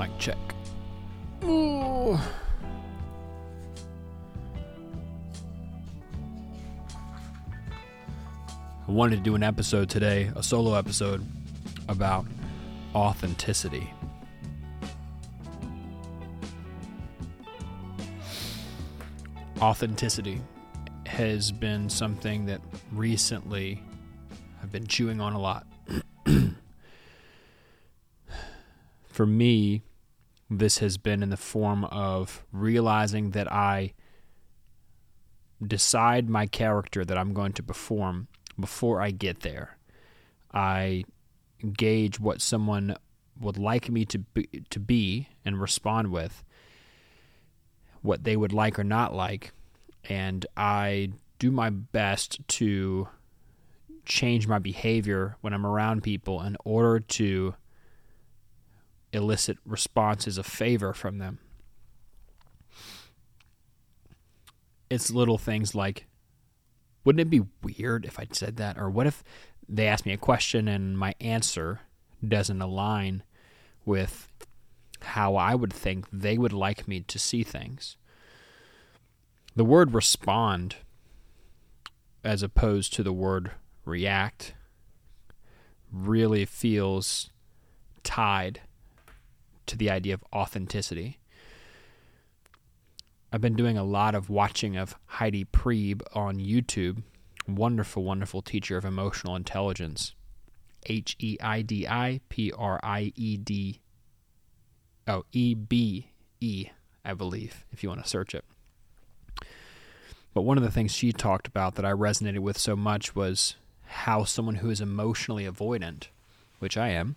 Mic check. Ooh. I wanted to do an episode today, a solo episode, about authenticity. Authenticity has been something that recently I've been chewing on a lot. For me, this has been in the form of realizing that I decide my character that I'm going to perform before I get there. I gauge what someone would like me to be, to be and respond with, what they would like or not like, and I do my best to change my behavior when I'm around people in order to elicit responses of favor from them. It's little things like, wouldn't it be weird if I'd said that? Or what if they ask me a question and my answer doesn't align with how I would think they would like me to see things? The word respond, as opposed to the word react, really feels tied to the idea of authenticity. I've been doing a lot of watching of Heidi Priebe on YouTube. Wonderful, wonderful teacher of emotional intelligence. H E I D I P R I E D. Oh, E B E, I believe, if you want to search it. But one of the things she talked about that I resonated with so much was how someone who is emotionally avoidant, which I am,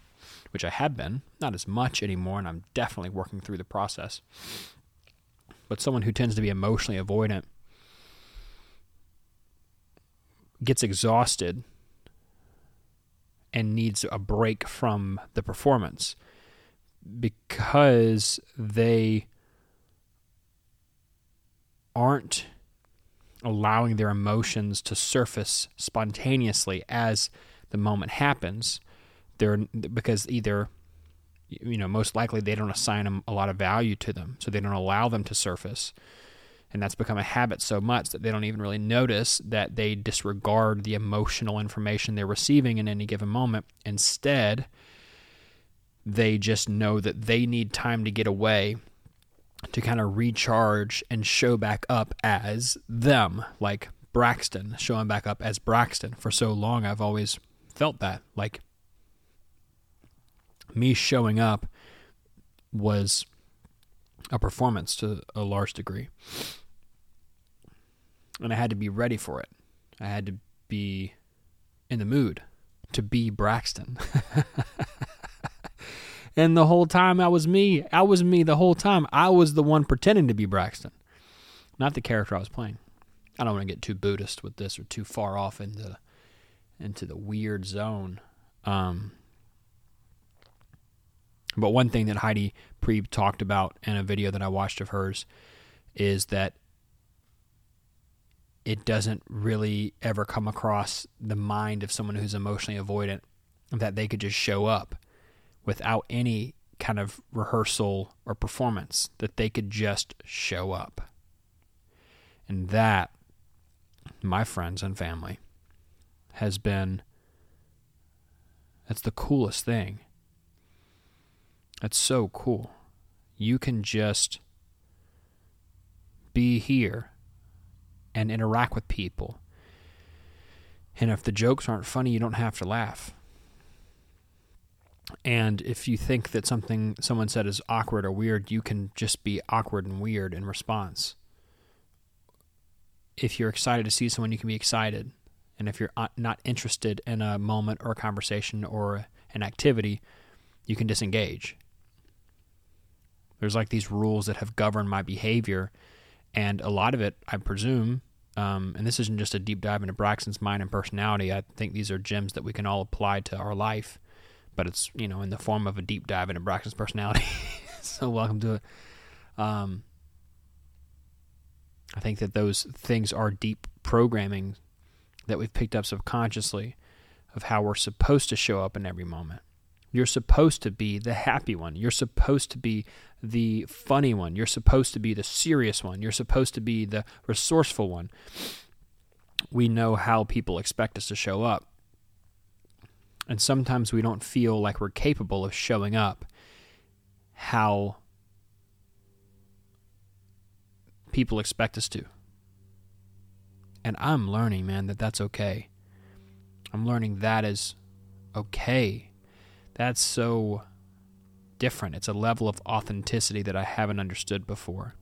which I have been, not as much anymore, and I'm definitely working through the process. But someone who tends to be emotionally avoidant gets exhausted and needs a break from the performance because they aren't allowing their emotions to surface spontaneously as the moment happens they're because either you know most likely they don't assign them a lot of value to them so they don't allow them to surface. And that's become a habit so much that they don't even really notice that they disregard the emotional information they're receiving in any given moment. Instead they just know that they need time to get away to kind of recharge and show back up as them like Braxton showing back up as Braxton. For so long I've always felt that like me showing up was a performance to a large degree. And I had to be ready for it. I had to be in the mood to be Braxton. and the whole time I was me. I was me the whole time. I was the one pretending to be Braxton, not the character I was playing. I don't want to get too Buddhist with this or too far off into into the weird zone. Um, but one thing that Heidi Priebe talked about in a video that I watched of hers is that it doesn't really ever come across the mind of someone who's emotionally avoidant that they could just show up without any kind of rehearsal or performance, that they could just show up. And that, my friends and family, has been that's the coolest thing that's so cool. You can just be here and interact with people. And if the jokes aren't funny, you don't have to laugh. And if you think that something someone said is awkward or weird, you can just be awkward and weird in response. If you're excited to see someone, you can be excited. And if you're uh, not interested in a moment or a conversation or an activity, you can disengage. There's like these rules that have governed my behavior, and a lot of it, I presume, um, and this isn't just a deep dive into Braxton's mind and personality. I think these are gems that we can all apply to our life, but it's you know in the form of a deep dive into Braxton's personality. so welcome to it. Um, I think that those things are deep programming that we've picked up subconsciously of how we're supposed to show up in every moment. You're supposed to be the happy one. You're supposed to be the funny one. You're supposed to be the serious one. You're supposed to be the resourceful one. We know how people expect us to show up. And sometimes we don't feel like we're capable of showing up how people expect us to. And I'm learning, man, that that's okay. I'm learning that is okay. That's so different. It's a level of authenticity that I haven't understood before.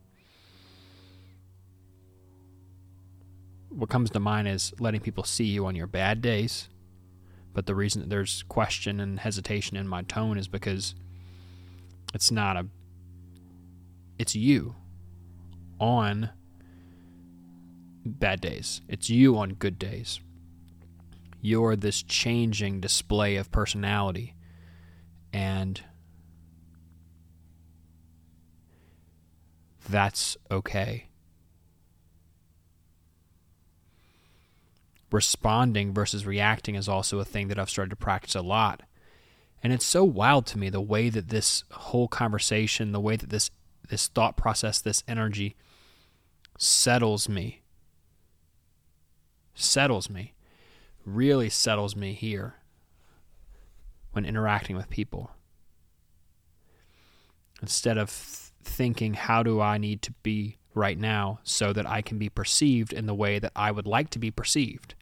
What comes to mind is letting people see you on your bad days. But the reason there's question and hesitation in my tone is because it's not a it's you on bad days. It's you on good days. You're this changing display of personality. And that's okay. Responding versus reacting is also a thing that I've started to practice a lot. And it's so wild to me the way that this whole conversation, the way that this this thought process, this energy settles me. Settles me. Really settles me here when interacting with people. Instead of thinking, how do I need to be right now so that I can be perceived in the way that I would like to be perceived?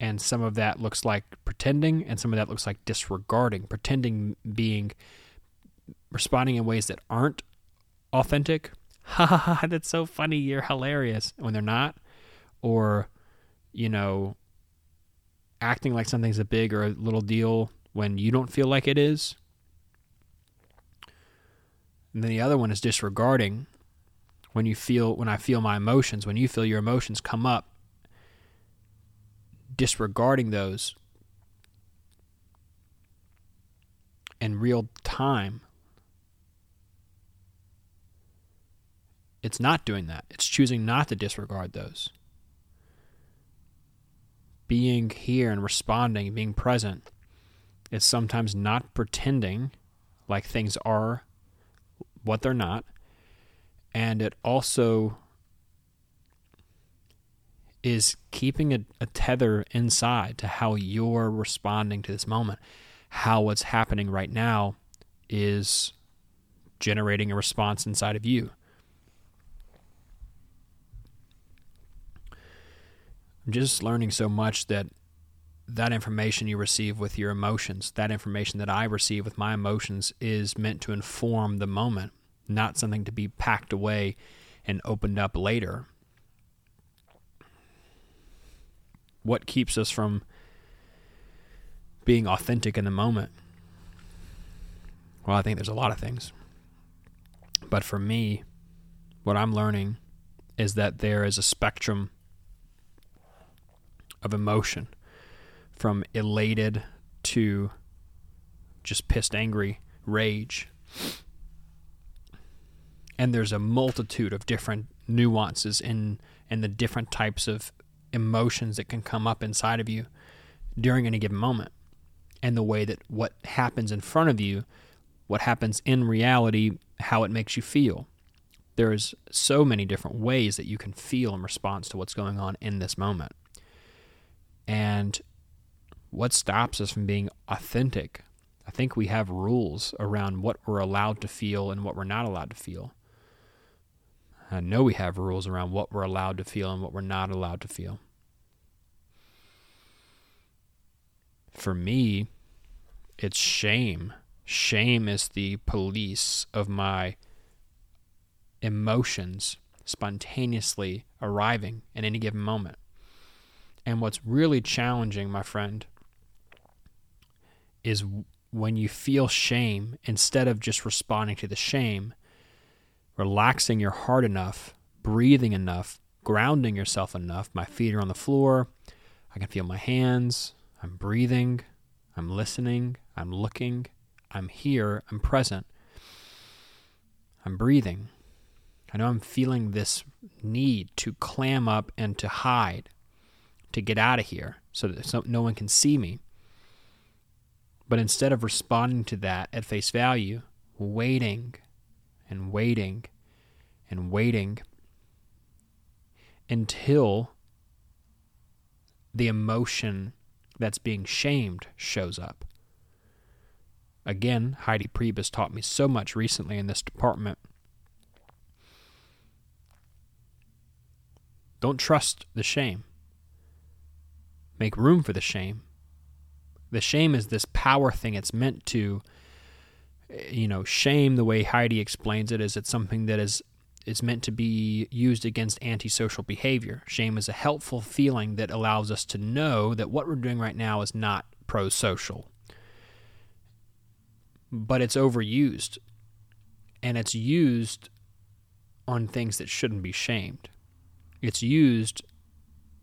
And some of that looks like pretending, and some of that looks like disregarding. Pretending being responding in ways that aren't authentic. Ha ha ha, that's so funny. You're hilarious when they're not. Or, you know, acting like something's a big or a little deal when you don't feel like it is. And then the other one is disregarding when you feel when I feel my emotions, when you feel your emotions come up, disregarding those in real time. It's not doing that. It's choosing not to disregard those. Being here and responding, being present, is sometimes not pretending like things are what they're not. And it also is keeping a, a, tether inside to how you're responding to this moment. How what's happening right now is generating a response inside of you. I'm just learning so much that that information you receive with your emotions, that information that I receive with my emotions, is meant to inform the moment, not something to be packed away and opened up later. What keeps us from being authentic in the moment? Well, I think there's a lot of things. But for me, what I'm learning is that there is a spectrum of emotion from elated to just pissed, angry, rage. And there's a multitude of different nuances in in the different types of emotions that can come up inside of you during any given moment. And the way that what happens in front of you, what happens in reality, how it makes you feel. There's so many different ways that you can feel in response to what's going on in this moment. And what stops us from being authentic? I think we have rules around what we're allowed to feel and what we're not allowed to feel. I know we have rules around what we're allowed to feel and what we're not allowed to feel. For me, it's shame. Shame is the police of my emotions spontaneously arriving at any given moment. And what's really challenging, my friend, is when you feel shame, instead of just responding to the shame, relaxing your heart enough, breathing enough, grounding yourself enough. My feet are on the floor. I can feel my hands. I'm breathing. I'm listening. I'm looking. I'm here. I'm present. I'm breathing. I know I'm feeling this need to clam up and to hide, to get out of here. so that so no one can see me. But instead of responding to that at face value, waiting and waiting and waiting until the emotion that's being shamed shows up. Again, Heidi Priebe has taught me so much recently in this department. Don't trust the shame. Make room for the shame. The shame is this power thing. It's meant to, you know, shame, the way Heidi explains it, is it's something that is is meant to be used against antisocial behavior. Shame is a helpful feeling that allows us to know that what we're doing right now is not pro social. But it's overused. And it's used on things that shouldn't be shamed. It's used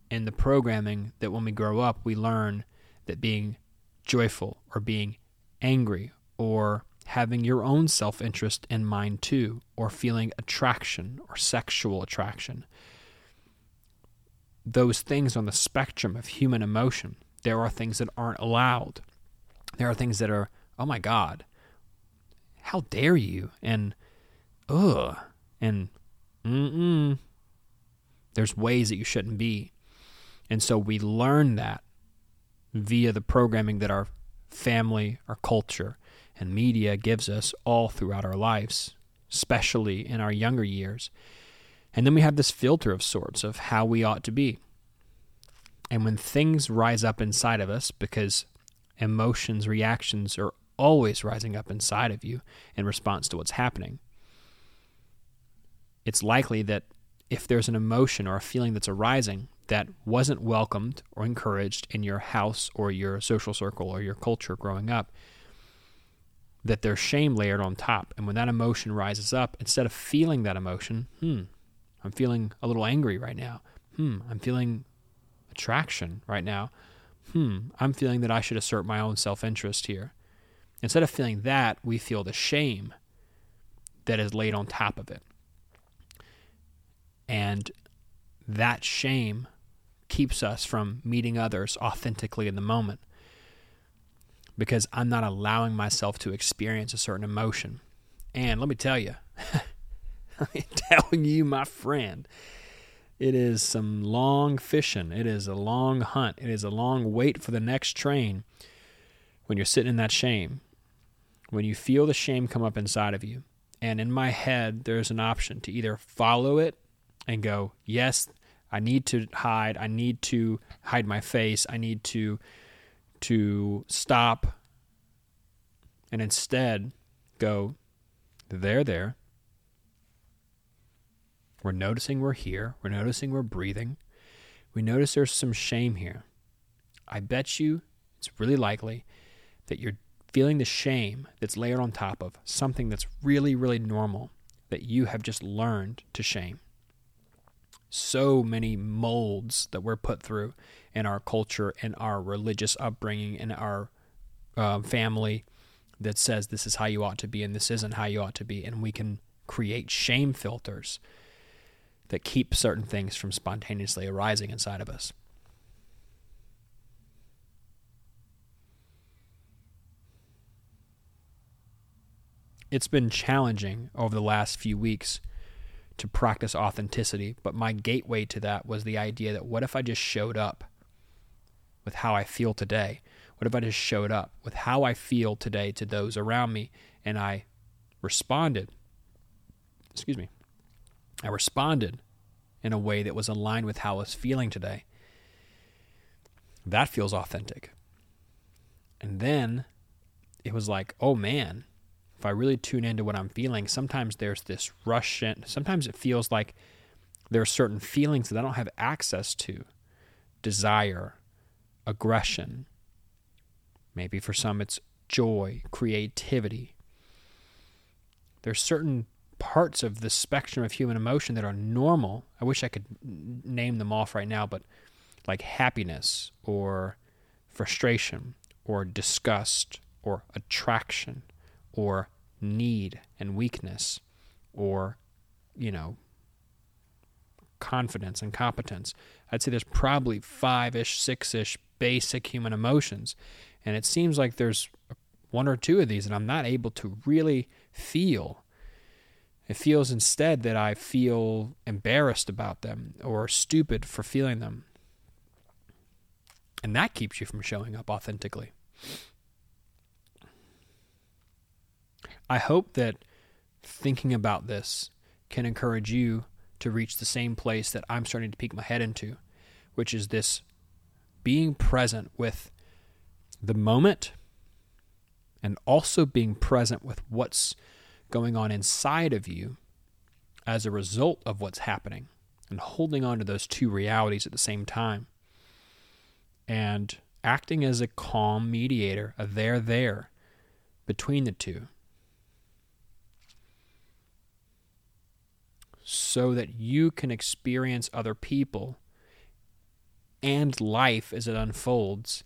in the programming that when we grow up, we learn that being joyful or being angry or having your own self interest in mind too, or feeling attraction or sexual attraction. Those things on the spectrum of human emotion, there are things that aren't allowed. There are things that are, oh my God, how dare you? And, ugh, and, mm mm. There's ways that you shouldn't be. And so we learn that via the programming that our family, our culture, and media gives us all throughout our lives, especially in our younger years. And then we have this filter of sorts of how we ought to be. And when things rise up inside of us, because emotions, reactions are always rising up inside of you in response to what's happening, it's likely that if there's an emotion or a feeling that's arising that wasn't welcomed or encouraged in your house or your social circle or your culture growing up, that there's shame layered on top. And when that emotion rises up, instead of feeling that emotion, hmm, I'm feeling a little angry right now. Hmm, I'm feeling attraction right now. Hmm, I'm feeling that I should assert my own self interest here. Instead of feeling that, we feel the shame that is laid on top of it. And that shame keeps us from meeting others authentically in the moment because I'm not allowing myself to experience a certain emotion. And let me tell you, I'm telling you, my friend, it is some long fishing. It is a long hunt. It is a long wait for the next train when you're sitting in that shame. When you feel the shame come up inside of you. And in my head, there's an option to either follow it and go, yes, I need to hide. I need to hide my face. I need to to stop and instead go, there, there. We're noticing we're here. We're noticing we're breathing. We notice there's some shame here. I bet you it's really likely that you're feeling the shame that's layered on top of something that's really, really normal that you have just learned to shame. So many molds that we're put through in our culture, in our religious upbringing, in our uh, family that says this is how you ought to be and this isn't how you ought to be. And we can create shame filters that keep certain things from spontaneously arising inside of us. It's been challenging over the last few weeks to practice authenticity, but my gateway to that was the idea that what if I just showed up with how I feel today? What if I just showed up with how I feel today to those around me and I responded? Excuse me. I responded in a way that was aligned with how I was feeling today. That feels authentic. And then it was like, oh man, I really tune into what I'm feeling, sometimes there's this rush. Sometimes it feels like there are certain feelings that I don't have access to desire, aggression. Maybe for some it's joy, creativity. There's certain parts of the spectrum of human emotion that are normal. I wish I could name them off right now, but like happiness or frustration or disgust or attraction or need and weakness or, you know, confidence and competence. I'd say there's probably five ish, six ish basic human emotions. And it seems like there's one or two of these, and I'm not able to really feel. It feels instead that I feel embarrassed about them or stupid for feeling them. And that keeps you from showing up authentically. I hope that thinking about this can encourage you to reach the same place that I'm starting to peek my head into, which is this being present with the moment and also being present with what's going on inside of you as a result of what's happening and holding on to those two realities at the same time and acting as a calm mediator, a there there between the two. So that you can experience other people and life as it unfolds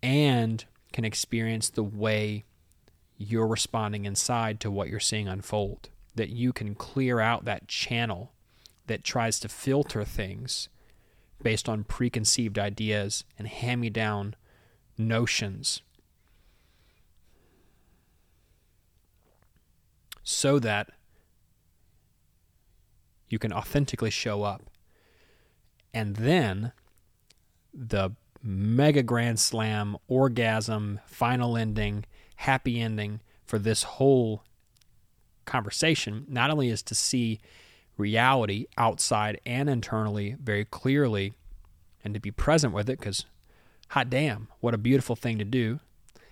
and can experience the way you're responding inside to what you're seeing unfold. That you can clear out that channel that tries to filter things based on preconceived ideas and hand me down notions so that you can authentically show up. And then the mega grand slam, orgasm, final ending, happy ending for this whole conversation not only is to see reality outside and internally very clearly and to be present with it because hot damn what a beautiful thing to do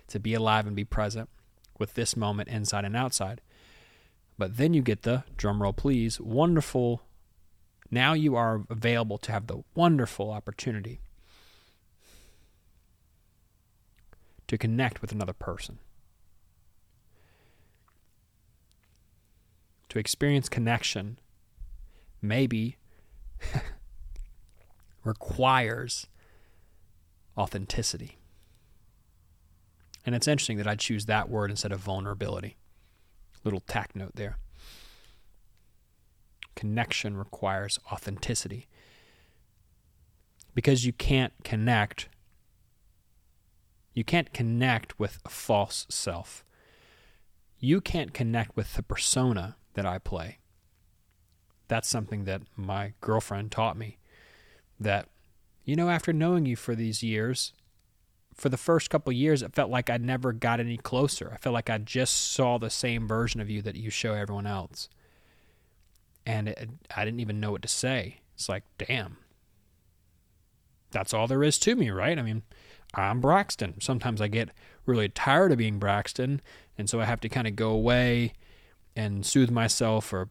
to be alive and be present with this moment inside and outside but then you get the drumroll please wonderful now you are available to have the wonderful opportunity to connect with another person to experience connection maybe requires authenticity. And it's interesting that I choose that word instead of vulnerability. Little tack note there. Connection requires authenticity. Because you can't connect, you can't connect with a false self. You can't connect with the persona that I play that's something that my girlfriend taught me that you know after knowing you for these years for the first couple years it felt like i never got any closer. I felt like i just saw the same version of you that you show everyone else. And it, i didn't even know what to say. It's like damn. That's all there is to me right? I mean i'm braxton. Sometimes i get really tired of being braxton and so i have to kind of go away and soothe myself or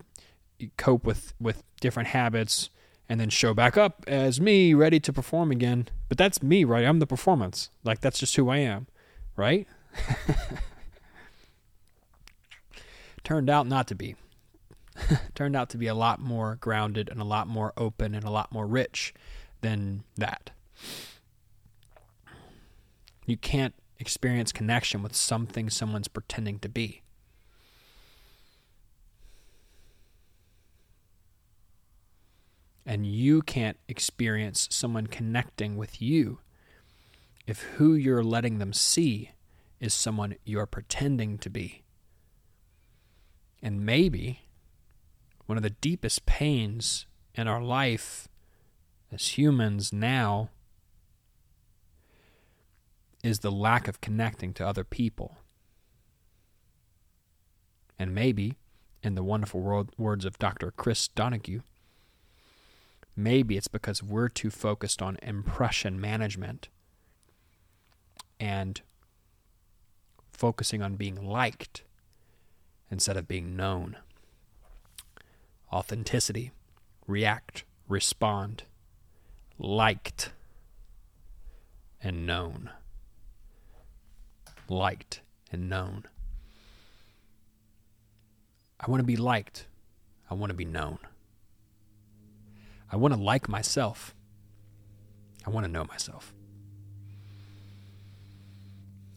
cope with with different habits and then show back up as me ready to perform again. But that's me right? I'm the performance. Like that's just who i am right? Turned out not to be. Turned out to be a lot more grounded and a lot more open and a lot more rich than that. You can't experience connection with something someone's pretending to be and you can't experience someone connecting with you if who you're letting them see is someone you're pretending to be. And maybe one of the deepest pains in our life as humans now is the lack of connecting to other people. And maybe, in the wonderful words of Dr. Chris Donaghue, Maybe it's because we're too focused on impression management and focusing on being liked instead of being known. Authenticity, react, respond, liked, and known. Liked and known. I want to be liked. I want to be known. I want to like myself. I want to know myself.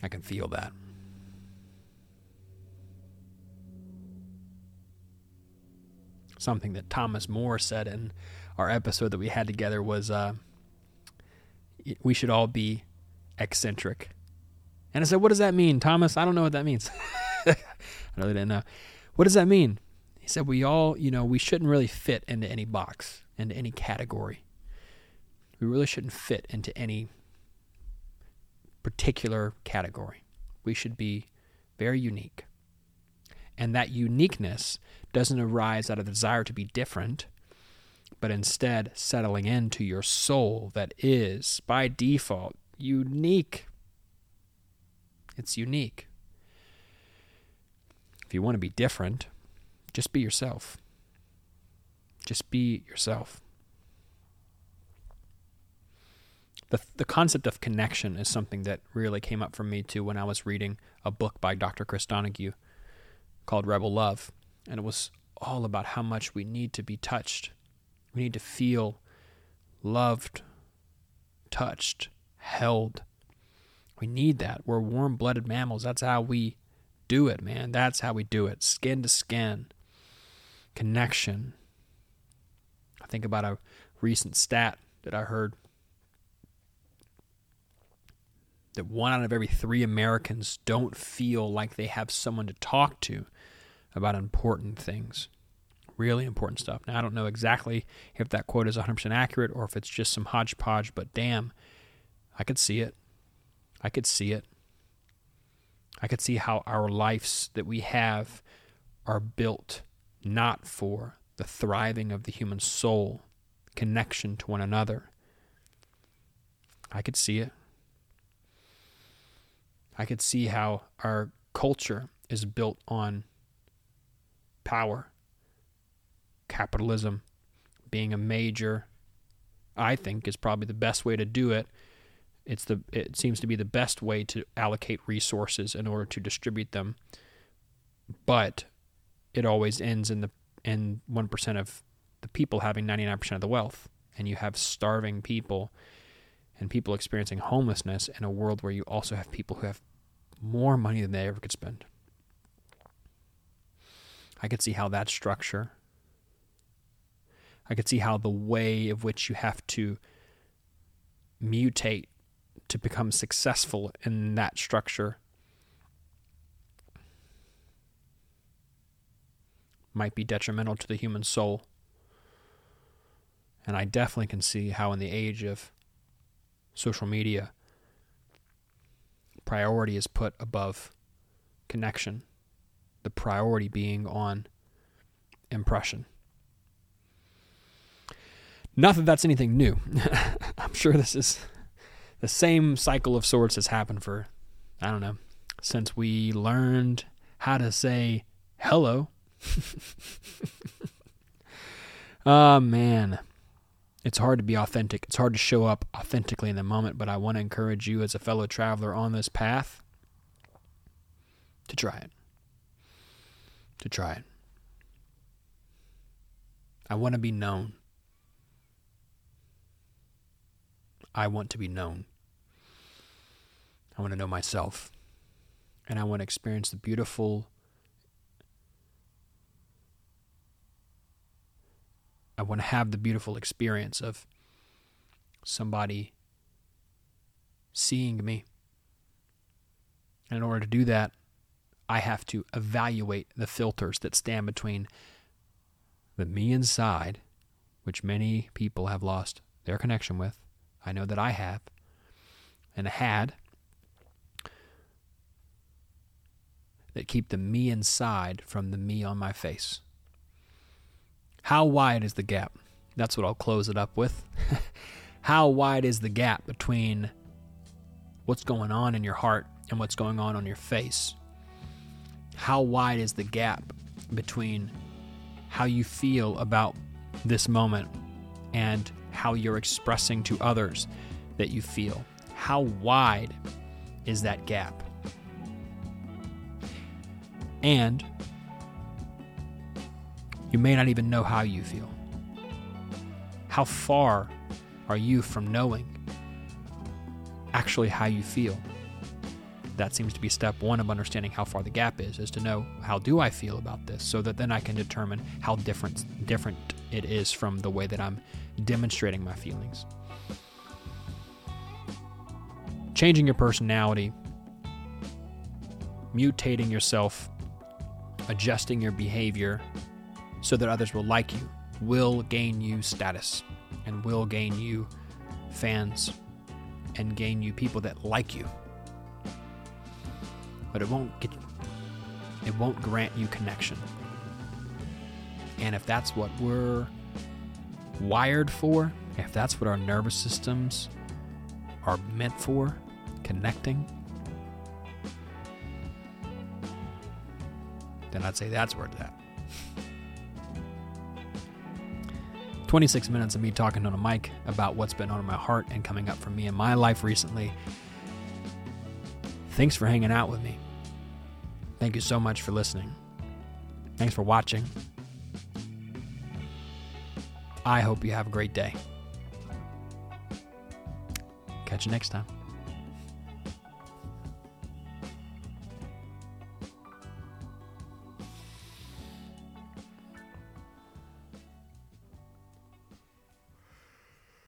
I can feel that. something that Thomas Moore said in our episode that we had together was uh, we should all be eccentric. And I said, What does that mean, Thomas? I don't know what that means. I really didn't know. What does that mean? He said, We all, you know, we shouldn't really fit into any box, into any category. We really shouldn't fit into any particular category. We should be very unique. And that uniqueness doesn't arise out of the desire to be different, but instead settling into your soul that is, by default, unique. It's unique. If you want to be different, just be yourself. Just be yourself. The, the concept of connection is something that really came up for me too when I was reading a book by Dr. Chris Donaghue called Rebel Love. And it was all about how much we need to be touched. We need to feel loved, touched, held. We need that. We're warm blooded mammals. That's how we do it, man. That's how we do it. Skin to skin, connection. I think about a recent stat that I heard that one out of every three Americans don't feel like they have someone to talk to about important things, really important stuff. Now, I don't know exactly if that quote is 100% accurate or if it's just some hodgepodge, but damn, I could see it. I could see it. I could see how our lives that we have are built not for the thriving of the human soul, connection to one another. I could see it. I could see how our culture is built on power, capitalism being a major, I think, is probably the best way to do it. It's the it seems to be the best way to allocate resources in order to distribute them. But it always ends in the one percent of the people having ninety nine percent of the wealth, and you have starving people and people experiencing homelessness in a world where you also have people who have more money than they ever could spend. I could see how that structure, I could see how the way of which you have to mutate to become successful in that structure might be detrimental to the human soul. And I definitely can see how, in the age of social media, priority is put above connection, the priority being on impression. Not that that's anything new. I'm sure this is the same cycle of sorts has happened for, I don't know, since we learned how to say hello. oh, man it's hard to be authentic. It's hard to show up authentically in the moment, but I want to encourage you as a fellow traveler on this path to try it. To try it. I want to be known. I want to be known. I want to know myself. And I want to experience the beautiful I want to have the beautiful experience of somebody seeing me. And in order to do that, I have to evaluate the filters that stand between the me inside, which many people have lost their connection with. I know that I have, and had, that keep the me inside from the me on my face. How wide is the gap? That's what I'll close it up with. How wide is the gap between what's going on in your heart and what's going on on your face? How wide is the gap between how you feel about this moment and how you're expressing to others that you feel? How wide is that gap? And you may not even know how you feel. How far are you from knowing actually how you feel? that seems to be step one of understanding how far the gap is, is to know how do I feel about this so that then I can determine how different different it is from the way that I'm demonstrating my feelings. Changing your personality, mutating yourself, adjusting your behavior so that others will like you, will gain you status and will gain you fans and gain you people that like you but it won't get it won't grant you connection. And if that's what we're wired for, if that's what our nervous systems are meant for, connecting, then I'd say that's where it's at. 26 minutes of me talking on a mic about what's been on my heart and coming up for me in my life recently. Thanks for hanging out with me. Thank you so much for listening. Thanks for watching. I hope you have a great day. Catch you next time.